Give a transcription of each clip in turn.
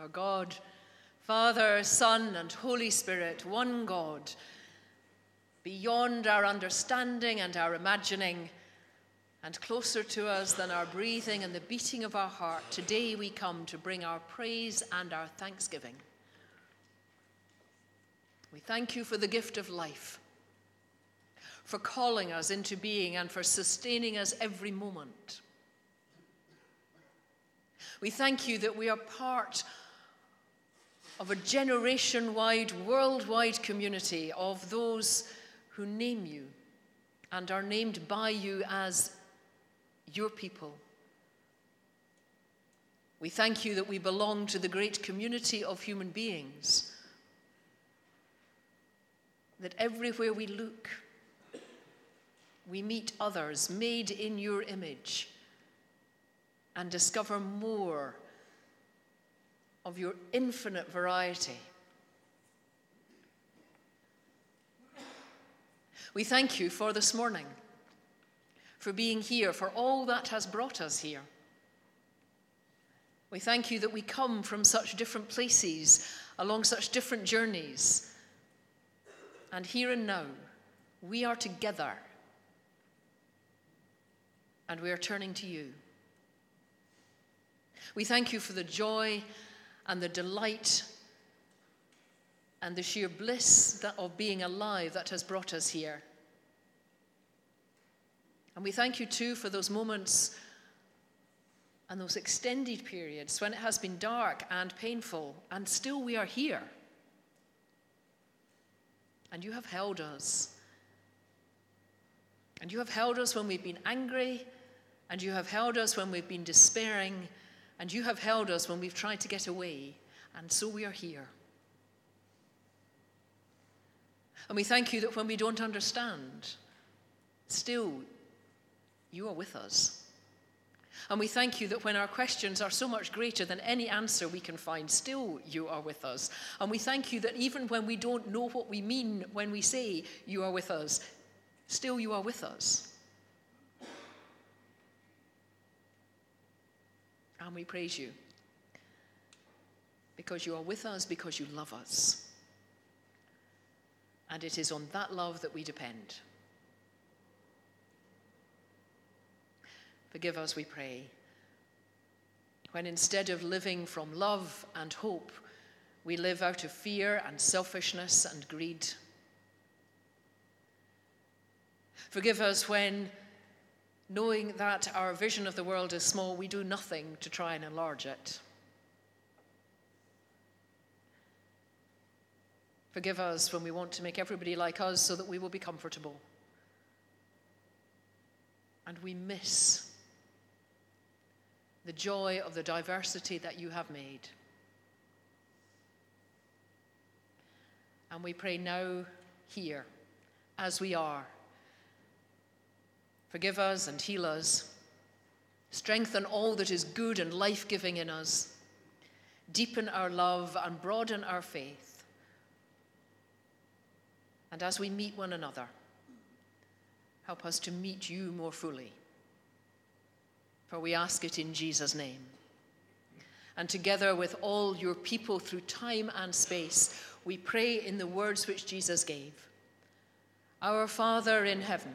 our God, Father, Son, and Holy Spirit, one God, beyond our understanding and our imagining, and closer to us than our breathing and the beating of our heart, today we come to bring our praise and our thanksgiving. We thank you for the gift of life, for calling us into being and for sustaining us every moment. We thank you that we are part of a generation wide, worldwide community of those who name you and are named by you as your people. We thank you that we belong to the great community of human beings, that everywhere we look, we meet others made in your image and discover more of your infinite variety. We thank you for this morning, for being here, for all that has brought us here. We thank you that we come from such different places, along such different journeys. And here and now, we are together and we are turning to you. We thank you for the joy and the delight and the sheer bliss of being alive that has brought us here. And we thank you too for those moments and those extended periods when it has been dark and painful, and still we are here. And you have held us. And you have held us when we've been angry, and you have held us when we've been despairing and you have held us when we've tried to get away, and so we are here. And we thank you that when we don't understand, still you are with us. And we thank you that when our questions are so much greater than any answer we can find, still you are with us. And we thank you that even when we don't know what we mean when we say you are with us, still you are with us. And we praise you because you are with us, because you love us. And it is on that love that we depend. Forgive us, we pray, when instead of living from love and hope, we live out of fear and selfishness and greed. Forgive us when knowing that our vision of the world is small, we do nothing to try and enlarge it. Forgive us when we want to make everybody like us so that we will be comfortable. And we miss the joy of the diversity that you have made. And we pray now, here, as we are Forgive us and heal us. Strengthen all that is good and life giving in us. Deepen our love and broaden our faith. And as we meet one another, help us to meet you more fully. For we ask it in Jesus' name. And together with all your people through time and space, we pray in the words which Jesus gave Our Father in heaven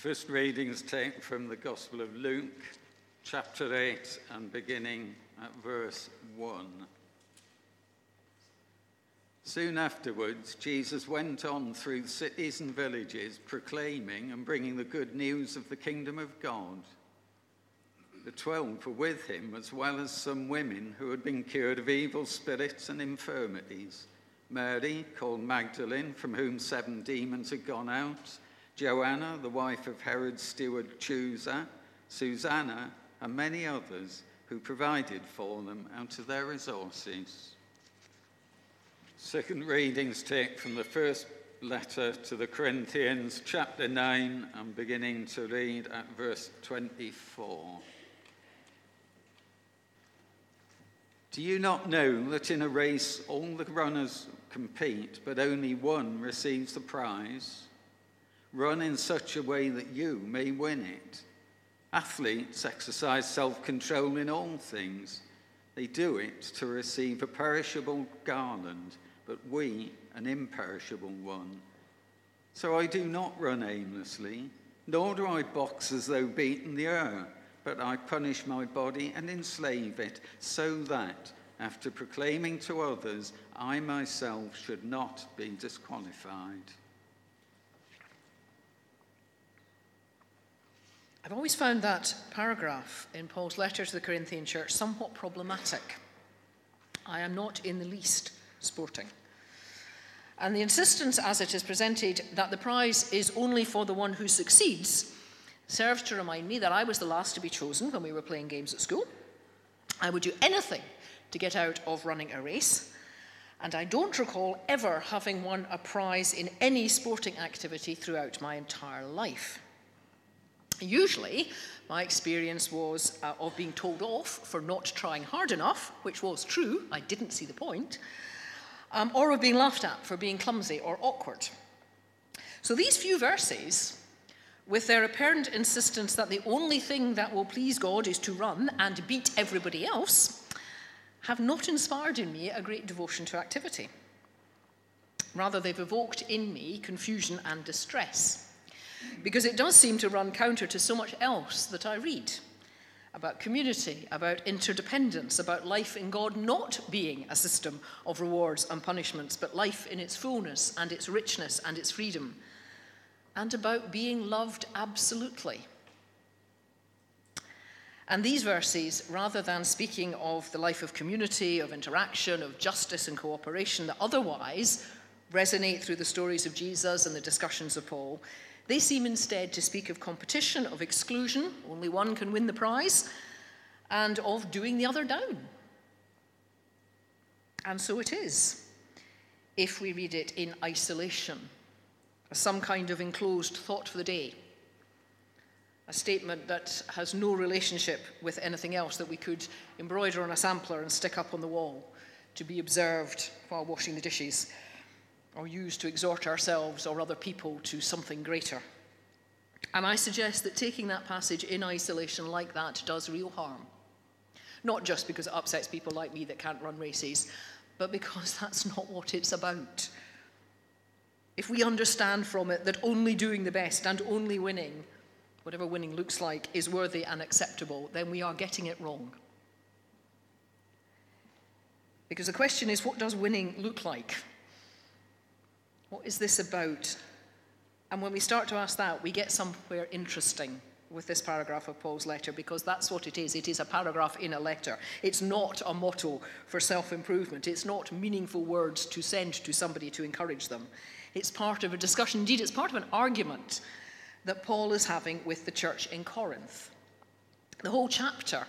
First readings taken from the Gospel of Luke, chapter 8, and beginning at verse 1. Soon afterwards, Jesus went on through cities and villages, proclaiming and bringing the good news of the kingdom of God. The twelve were with him, as well as some women who had been cured of evil spirits and infirmities. Mary, called Magdalene, from whom seven demons had gone out Joanna, the wife of Herod's steward Chuza, Susanna, and many others who provided for them out of their resources. Second readings take from the first letter to the Corinthians, chapter 9, and beginning to read at verse 24. Do you not know that in a race all the runners compete, but only one receives the prize? Run in such a way that you may win it. Athletes exercise self control in all things. They do it to receive a perishable garland, but we an imperishable one. So I do not run aimlessly, nor do I box as though beaten the air, but I punish my body and enslave it, so that, after proclaiming to others, I myself should not be disqualified. I've always found that paragraph in Paul's letter to the Corinthian church somewhat problematic. I am not in the least sporting. And the insistence, as it is presented, that the prize is only for the one who succeeds serves to remind me that I was the last to be chosen when we were playing games at school. I would do anything to get out of running a race, and I don't recall ever having won a prize in any sporting activity throughout my entire life. Usually, my experience was uh, of being told off for not trying hard enough, which was true, I didn't see the point, um, or of being laughed at for being clumsy or awkward. So these few verses, with their apparent insistence that the only thing that will please God is to run and beat everybody else, have not inspired in me a great devotion to activity. Rather, they've evoked in me confusion and distress, because it does seem to run counter to so much else that I read about community, about interdependence, about life in God not being a system of rewards and punishments, but life in its fullness and its richness and its freedom, and about being loved absolutely. And these verses, rather than speaking of the life of community, of interaction, of justice and cooperation that otherwise resonate through the stories of Jesus and the discussions of Paul, they seem instead to speak of competition, of exclusion, only one can win the prize, and of doing the other down. And so it is, if we read it in isolation, as some kind of enclosed thought for the day, a statement that has no relationship with anything else that we could embroider on a sampler and stick up on the wall to be observed while washing the dishes or used to exhort ourselves or other people to something greater. And I suggest that taking that passage in isolation like that does real harm. Not just because it upsets people like me that can't run races, but because that's not what it's about. If we understand from it that only doing the best and only winning, whatever winning looks like, is worthy and acceptable, then we are getting it wrong. Because the question is what does winning look like? What is this about? And when we start to ask that, we get somewhere interesting with this paragraph of Paul's letter because that's what it is. It is a paragraph in a letter. It's not a motto for self improvement, it's not meaningful words to send to somebody to encourage them. It's part of a discussion, indeed, it's part of an argument that Paul is having with the church in Corinth. The whole chapter,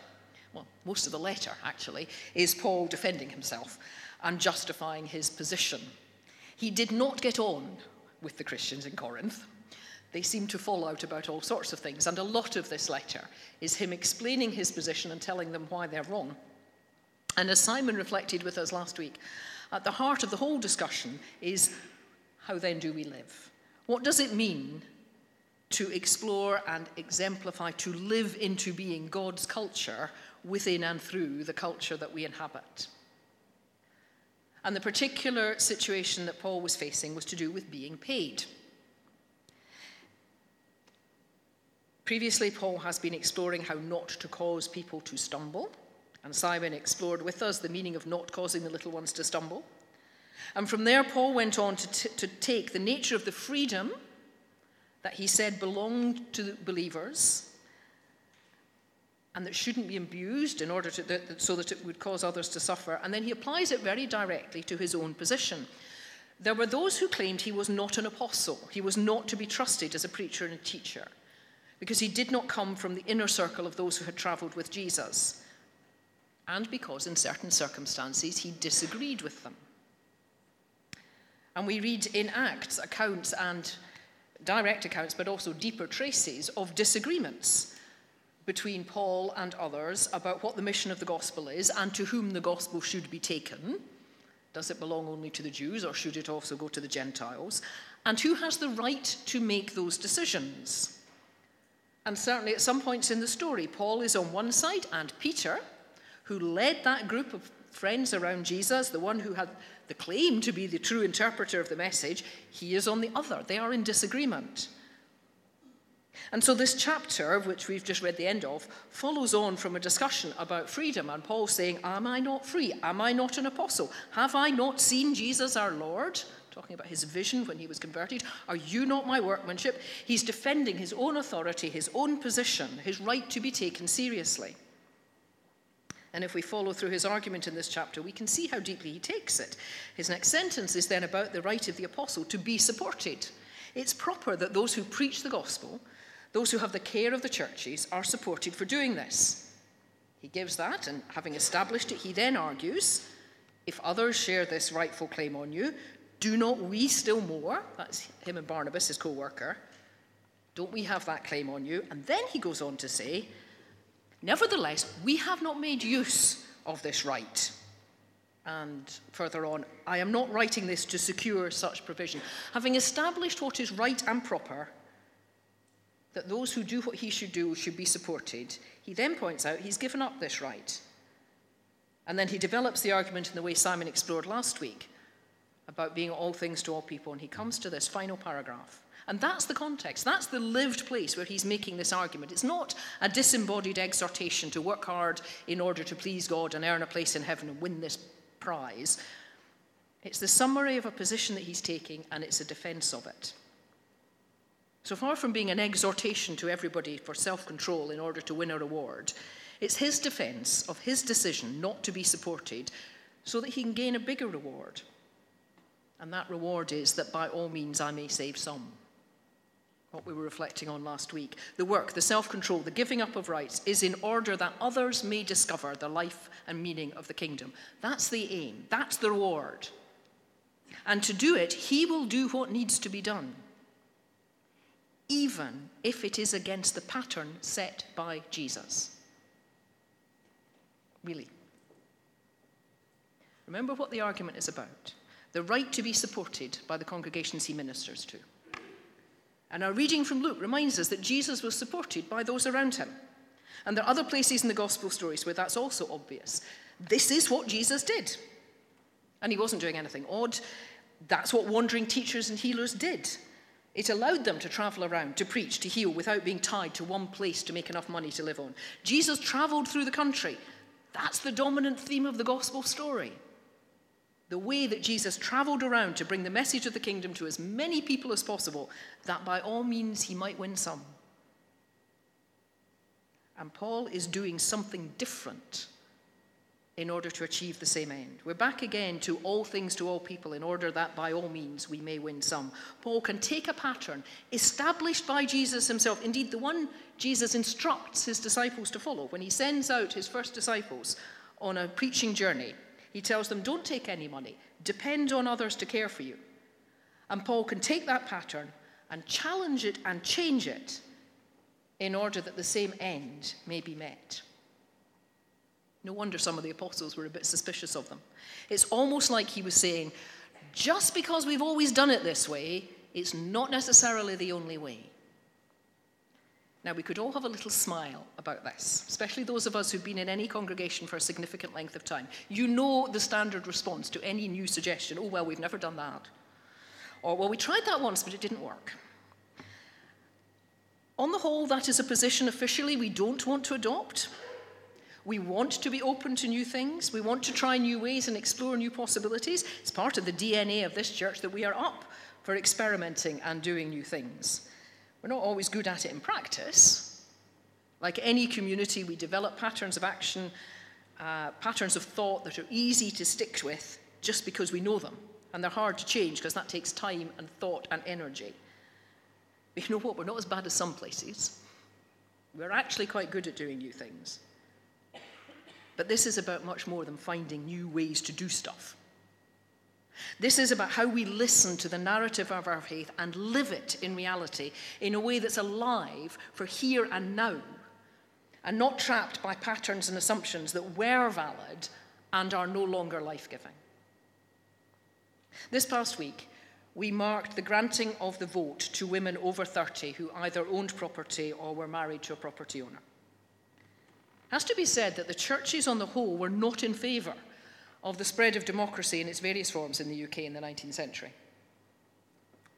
well, most of the letter actually, is Paul defending himself and justifying his position. He did not get on with the Christians in Corinth. They seem to fall out about all sorts of things, and a lot of this letter is him explaining his position and telling them why they're wrong. And as Simon reflected with us last week, at the heart of the whole discussion is how then do we live? What does it mean to explore and exemplify, to live into being God's culture within and through the culture that we inhabit? And the particular situation that Paul was facing was to do with being paid. Previously, Paul has been exploring how not to cause people to stumble, and Simon explored with us the meaning of not causing the little ones to stumble. And from there, Paul went on to, t- to take the nature of the freedom that he said belonged to believers and that shouldn't be abused in order to, that, so that it would cause others to suffer. And then he applies it very directly to his own position. There were those who claimed he was not an apostle, he was not to be trusted as a preacher and a teacher, because he did not come from the inner circle of those who had traveled with Jesus. and because in certain circumstances he disagreed with them. And we read in Acts accounts and direct accounts, but also deeper traces of disagreements between Paul and others about what the mission of the gospel is and to whom the gospel should be taken. Does it belong only to the Jews or should it also go to the Gentiles? And who has the right to make those decisions? And certainly at some points in the story, Paul is on one side and Peter, who led that group of friends around Jesus, the one who had the claim to be the true interpreter of the message, he is on the other. They are in disagreement. And so, this chapter, which we've just read the end of, follows on from a discussion about freedom and Paul saying, Am I not free? Am I not an apostle? Have I not seen Jesus our Lord? Talking about his vision when he was converted. Are you not my workmanship? He's defending his own authority, his own position, his right to be taken seriously. And if we follow through his argument in this chapter, we can see how deeply he takes it. His next sentence is then about the right of the apostle to be supported. It's proper that those who preach the gospel, those who have the care of the churches, are supported for doing this. He gives that, and having established it, he then argues if others share this rightful claim on you, do not we still more? That's him and Barnabas, his co worker. Don't we have that claim on you? And then he goes on to say, Nevertheless, we have not made use of this right. And further on, I am not writing this to secure such provision. Having established what is right and proper, that those who do what he should do should be supported, he then points out he's given up this right. And then he develops the argument in the way Simon explored last week about being all things to all people. And he comes to this final paragraph. And that's the context. That's the lived place where he's making this argument. It's not a disembodied exhortation to work hard in order to please God and earn a place in heaven and win this prize. It's the summary of a position that he's taking, and it's a defense of it. So far from being an exhortation to everybody for self control in order to win a reward, it's his defense of his decision not to be supported so that he can gain a bigger reward. And that reward is that by all means I may save some what we were reflecting on last week. The work, the self control, the giving up of rights is in order that others may discover the life and meaning of the kingdom. That's the aim, that's the reward. And to do it, he will do what needs to be done, even if it is against the pattern set by Jesus. Really. Remember what the argument is about the right to be supported by the congregations he ministers to. And our reading from Luke reminds us that Jesus was supported by those around him. And there are other places in the gospel stories where that's also obvious. This is what Jesus did. And he wasn't doing anything odd. That's what wandering teachers and healers did. It allowed them to travel around, to preach, to heal without being tied to one place to make enough money to live on. Jesus traveled through the country. That's the dominant theme of the gospel story the way that Jesus traveled around to bring the message of the kingdom to as many people as possible, that by all means he might win some. And Paul is doing something different in order to achieve the same end. We're back again to all things to all people in order that by all means we may win some. Paul can take a pattern established by Jesus himself, indeed, the one Jesus instructs his disciples to follow when he sends out his first disciples on a preaching journey. He tells them, don't take any money, depend on others to care for you. And Paul can take that pattern and challenge it and change it in order that the same end may be met. No wonder some of the apostles were a bit suspicious of them. It's almost like he was saying, just because we've always done it this way, it's not necessarily the only way. Now, we could all have a little smile about this, especially those of us who've been in any congregation for a significant length of time. You know the standard response to any new suggestion oh, well, we've never done that. Or, well, we tried that once, but it didn't work. On the whole, that is a position officially we don't want to adopt. We want to be open to new things. We want to try new ways and explore new possibilities. It's part of the DNA of this church that we are up for experimenting and doing new things. We're not always good at it in practice. Like any community, we develop patterns of action, uh, patterns of thought that are easy to stick with just because we know them. And they're hard to change because that takes time and thought and energy. But you know what? We're not as bad as some places. We're actually quite good at doing new things. But this is about much more than finding new ways to do stuff. This is about how we listen to the narrative of our faith and live it in reality in a way that's alive for here and now and not trapped by patterns and assumptions that were valid and are no longer life giving. This past week, we marked the granting of the vote to women over 30 who either owned property or were married to a property owner. It has to be said that the churches on the whole were not in favour of the spread of democracy in its various forms in the UK in the 19th century.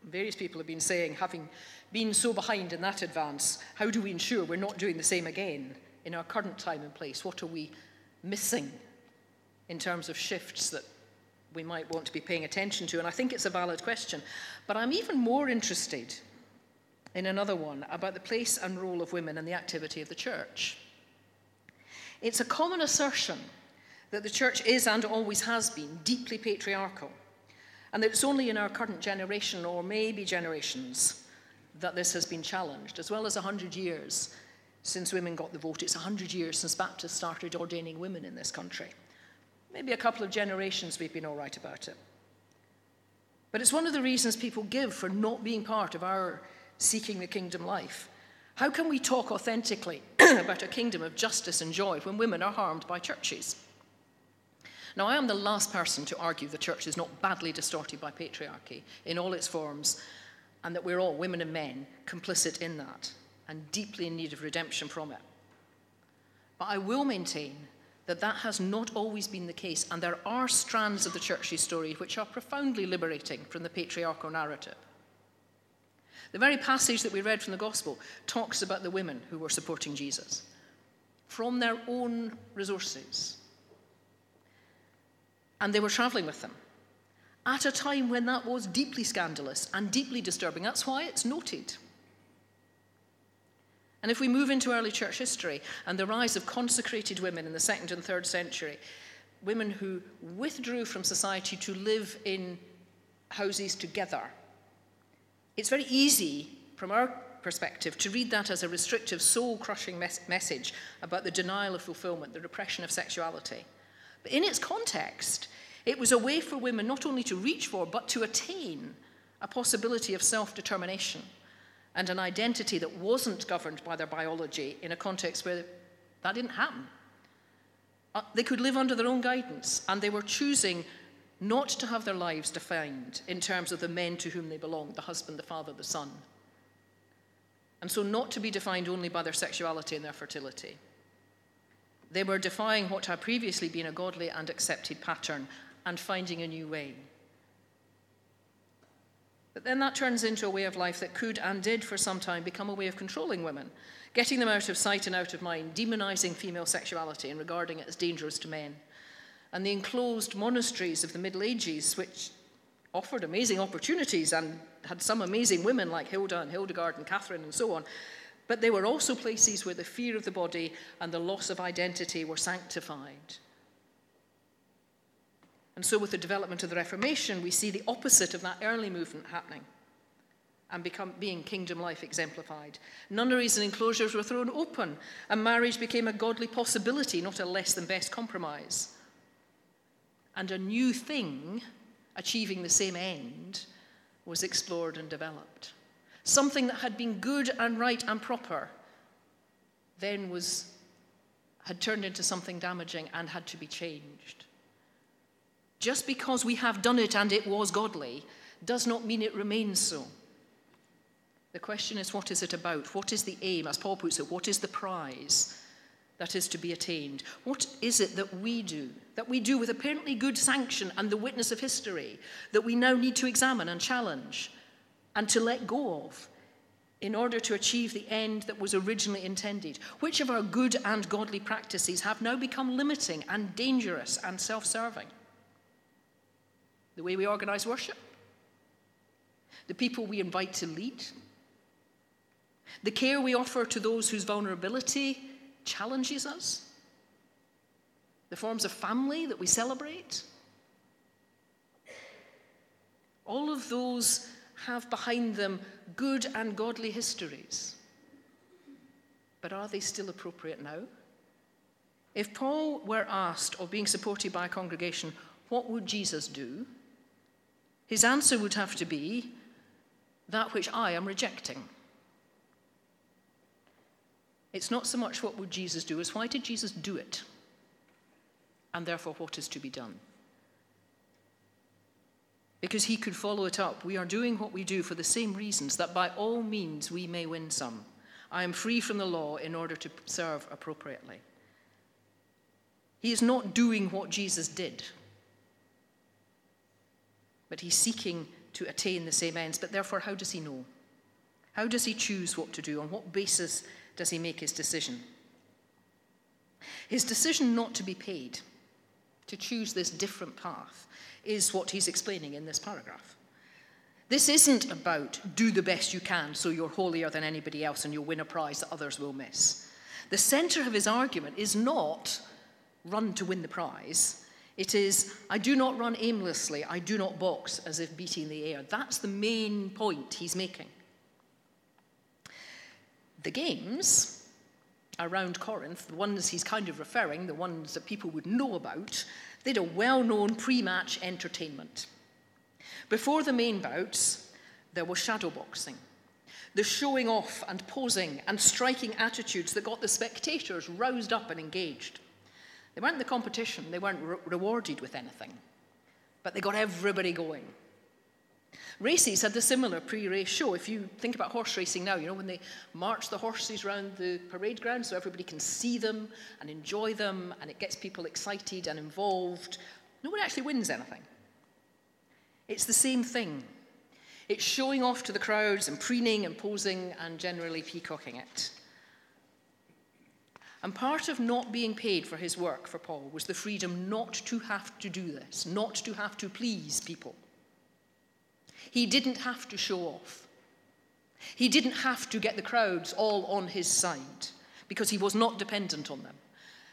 Various people have been saying, having been so behind in that advance, how do we ensure we're not doing the same again in our current time and place? What are we missing in terms of shifts that we might want to be paying attention to? And I think it's a valid question. But I'm even more interested in another one about the place and role of women and the activity of the church. It's a common assertion that the church is and always has been deeply patriarchal, and that it's only in our current generation, or maybe generations, that this has been challenged, as well as 100 years since women got the vote. It's 100 years since Baptists started ordaining women in this country. Maybe a couple of generations we've been all right about it. But it's one of the reasons people give for not being part of our seeking the kingdom life. How can we talk authentically about a kingdom of justice and joy when women are harmed by churches? Now, I am the last person to argue the church is not badly distorted by patriarchy in all its forms, and that we're all, women and men, complicit in that and deeply in need of redemption from it. But I will maintain that that has not always been the case, and there are strands of the church's story which are profoundly liberating from the patriarchal narrative. The very passage that we read from the Gospel talks about the women who were supporting Jesus from their own resources and they were travelling with them at a time when that was deeply scandalous and deeply disturbing. That's why it's noted. And if we move into early church history and the rise of consecrated women in the second and third century, women who withdrew from society to live in houses together, it's very easy from our perspective to read that as a restrictive, soul crushing mes- message about the denial of fulfillment, the repression of sexuality. But in its context, it was a way for women not only to reach for, but to attain a possibility of self determination and an identity that wasn't governed by their biology in a context where that didn't happen. Uh, they could live under their own guidance, and they were choosing not to have their lives defined in terms of the men to whom they belonged the husband, the father, the son. And so, not to be defined only by their sexuality and their fertility. They were defying what had previously been a godly and accepted pattern and finding a new way. But then that turns into a way of life that could and did for some time become a way of controlling women, getting them out of sight and out of mind, demonizing female sexuality and regarding it as dangerous to men. And the enclosed monasteries of the Middle Ages, which offered amazing opportunities and had some amazing women like Hilda and Hildegard and Catherine and so on, but they were also places where the fear of the body and the loss of identity were sanctified. And so, with the development of the Reformation, we see the opposite of that early movement happening and become, being kingdom life exemplified. Nunneries and enclosures were thrown open, and marriage became a godly possibility, not a less than best compromise. And a new thing, achieving the same end, was explored and developed. Something that had been good and right and proper then was, had turned into something damaging and had to be changed. Just because we have done it and it was godly does not mean it remains so. The question is, what is it about? What is the aim? As Paul puts it, what is the prize that is to be attained? What is it that we do, that we do with apparently good sanction and the witness of history, that we now need to examine and challenge and to let go of in order to achieve the end that was originally intended? Which of our good and godly practices have now become limiting and dangerous and self serving? the way we organize worship, the people we invite to lead, the care we offer to those whose vulnerability challenges us, the forms of family that we celebrate. All of those have behind them good and godly histories. But are they still appropriate now? If Paul were asked of being supported by a congregation, what would Jesus do? His answer would have to be that which I am rejecting. It's not so much what would Jesus do as why did Jesus do it? And therefore, what is to be done? Because he could follow it up. We are doing what we do for the same reasons, that by all means we may win some. I am free from the law in order to serve appropriately. He is not doing what Jesus did, but he's seeking to attain the same ends. But therefore, how does he know? How does he choose what to do? On what basis does he make his decision? His decision not to be paid, to choose this different path, is what he's explaining in this paragraph. This isn't about do the best you can so you're holier than anybody else and you'll win a prize that others will miss. The center of his argument is not run to win the prize. It is, I do not run aimlessly, I do not box as if beating the air. That's the main point he's making. The games around Corinth, the ones he's kind of referring, the ones that people would know about, they had a well known pre match entertainment. Before the main bouts, there was shadowboxing, the showing off and posing and striking attitudes that got the spectators roused up and engaged. They weren't the competition, they weren't re- rewarded with anything, but they got everybody going. Races had a similar pre-race show. If you think about horse racing now, you know, when they march the horses around the parade ground so everybody can see them and enjoy them and it gets people excited and involved, no one actually wins anything. It's the same thing. It's showing off to the crowds and preening and posing and generally peacocking it. And part of not being paid for his work for Paul was the freedom not to have to do this, not to have to please people. He didn't have to show off. He didn't have to get the crowds all on his side because he was not dependent on them.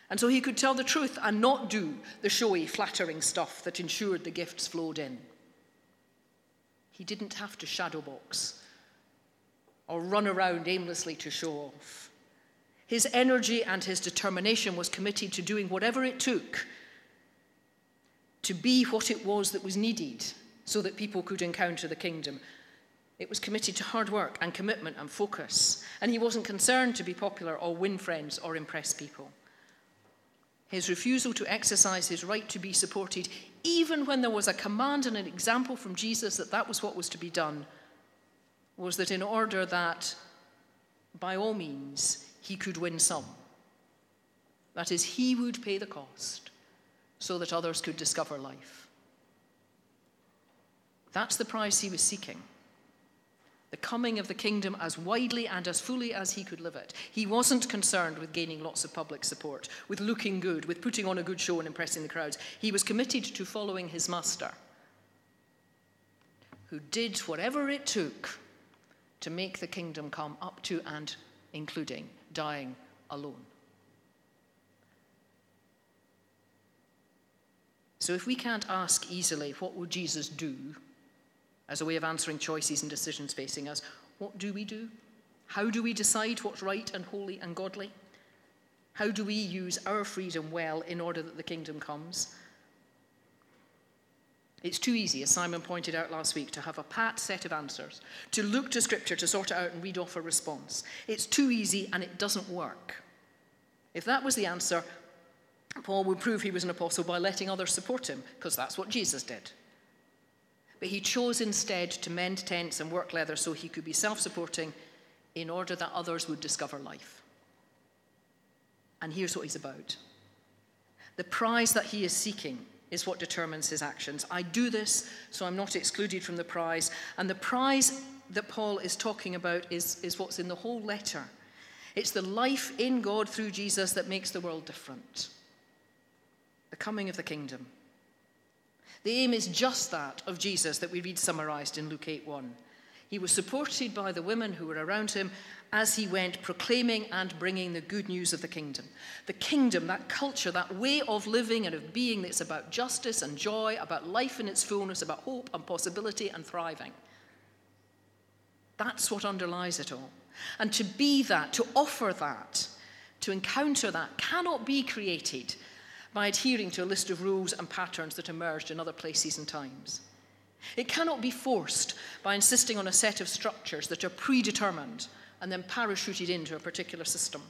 And so he could tell the truth and not do the showy, flattering stuff that ensured the gifts flowed in. He didn't have to shadowbox or run around aimlessly to show off. His energy and his determination was committed to doing whatever it took to be what it was that was needed so that people could encounter the kingdom. It was committed to hard work and commitment and focus, and he wasn't concerned to be popular or win friends or impress people. His refusal to exercise his right to be supported even when there was a command and an example from Jesus that that was what was to be done, was that in order that, by all means, he could win some. That is, he would pay the cost so that others could discover life. That's the prize he was seeking. The coming of the kingdom as widely and as fully as he could live it. He wasn't concerned with gaining lots of public support, with looking good, with putting on a good show and impressing the crowds. He was committed to following his master, who did whatever it took to make the kingdom come up to and including dying alone. So if we can't ask easily, what would Jesus do? As a way of answering choices and decisions facing us. What do we do? How do we decide what's right and holy and godly? How do we use our freedom well in order that the kingdom comes? It's too easy, as Simon pointed out last week, to have a pat set of answers, to look to Scripture to sort it out and read off a response. It's too easy and it doesn't work. If that was the answer, Paul would prove he was an apostle by letting others support him, because that's what Jesus did but he chose instead to mend tents and work leather so he could be self supporting in order that others would discover life. And here's what he's about the prize that he is seeking is what determines his actions. I do this so I'm not excluded from the prize. And the prize that Paul is talking about is, is what's in the whole letter. It's the life in God through Jesus that makes the world different. The coming of the kingdom. The aim is just that of Jesus that we read summarized in Luke 8 1. He was supported by the women who were around him as he went proclaiming and bringing the good news of the kingdom. The kingdom, that culture, that way of living and of being that's about justice and joy, about life in its fullness, about hope and possibility and thriving. That's what underlies it all. And to be that, to offer that, to encounter that cannot be created by adhering to a list of rules and patterns that emerged in other places and times. It cannot be forced by insisting on a set of structures that are predetermined and then parachuted into a particular system.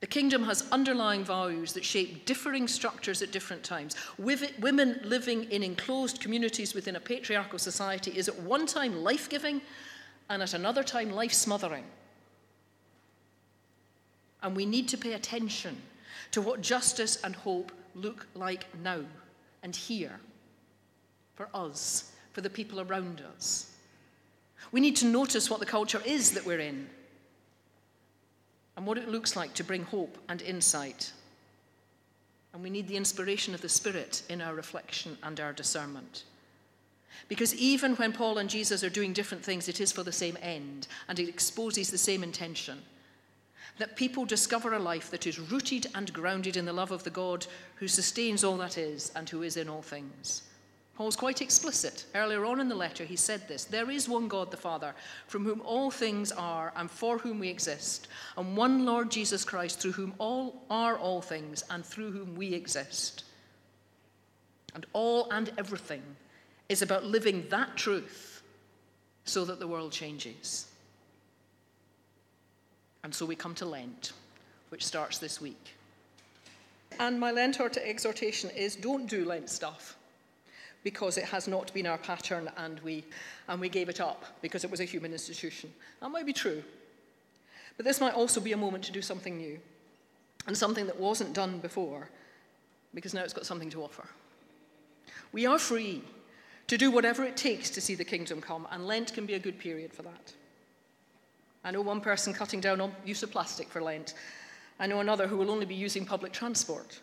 The kingdom has underlying values that shape differing structures at different times. Women living in enclosed communities within a patriarchal society is at one time life giving and at another time life smothering. And we need to pay attention to what justice and hope look like now and here for us, for the people around us. We need to notice what the culture is that we're in and what it looks like to bring hope and insight. And we need the inspiration of the Spirit in our reflection and our discernment. Because even when Paul and Jesus are doing different things, it is for the same end and it exposes the same intention that people discover a life that is rooted and grounded in the love of the God who sustains all that is and who is in all things. Paul's quite explicit. Earlier on in the letter, he said this There is one God the Father, from whom all things are and for whom we exist, and one Lord Jesus Christ, through whom all are all things and through whom we exist. And all and everything is about living that truth so that the world changes. And so we come to Lent, which starts this week. And my Lenten exhortation is don't do Lent stuff because it has not been our pattern and we, and we gave it up because it was a human institution. That might be true. But this might also be a moment to do something new and something that wasn't done before because now it's got something to offer. We are free to do whatever it takes to see the kingdom come, and Lent can be a good period for that. I know one person cutting down on use of plastic for Lent. I know another who will only be using public transport.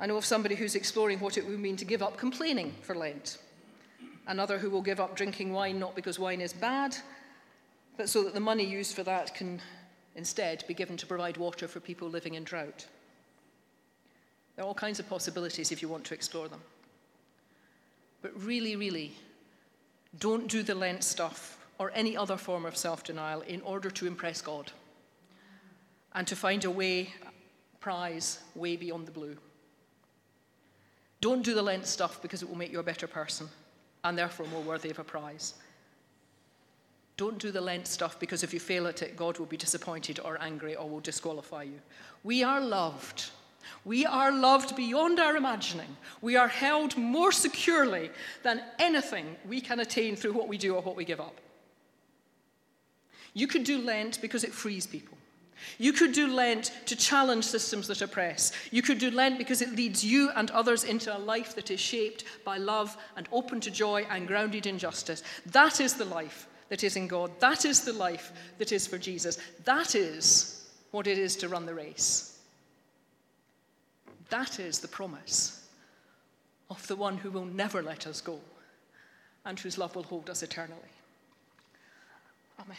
I know of somebody who's exploring what it would mean to give up complaining for Lent. Another who will give up drinking wine not because wine is bad, but so that the money used for that can instead be given to provide water for people living in drought. There are all kinds of possibilities if you want to explore them. But really, really, don't do the Lent stuff or any other form of self denial in order to impress God and to find a way, prize, way beyond the blue. Don't do the Lent stuff because it will make you a better person and therefore more worthy of a prize. Don't do the Lent stuff because if you fail at it, God will be disappointed or angry or will disqualify you. We are loved. We are loved beyond our imagining. We are held more securely than anything we can attain through what we do or what we give up. You could do Lent because it frees people. You could do Lent to challenge systems that oppress. You could do Lent because it leads you and others into a life that is shaped by love and open to joy and grounded in justice. That is the life that is in God. That is the life that is for Jesus. That is what it is to run the race. That is the promise of the one who will never let us go and whose love will hold us eternally. Amen.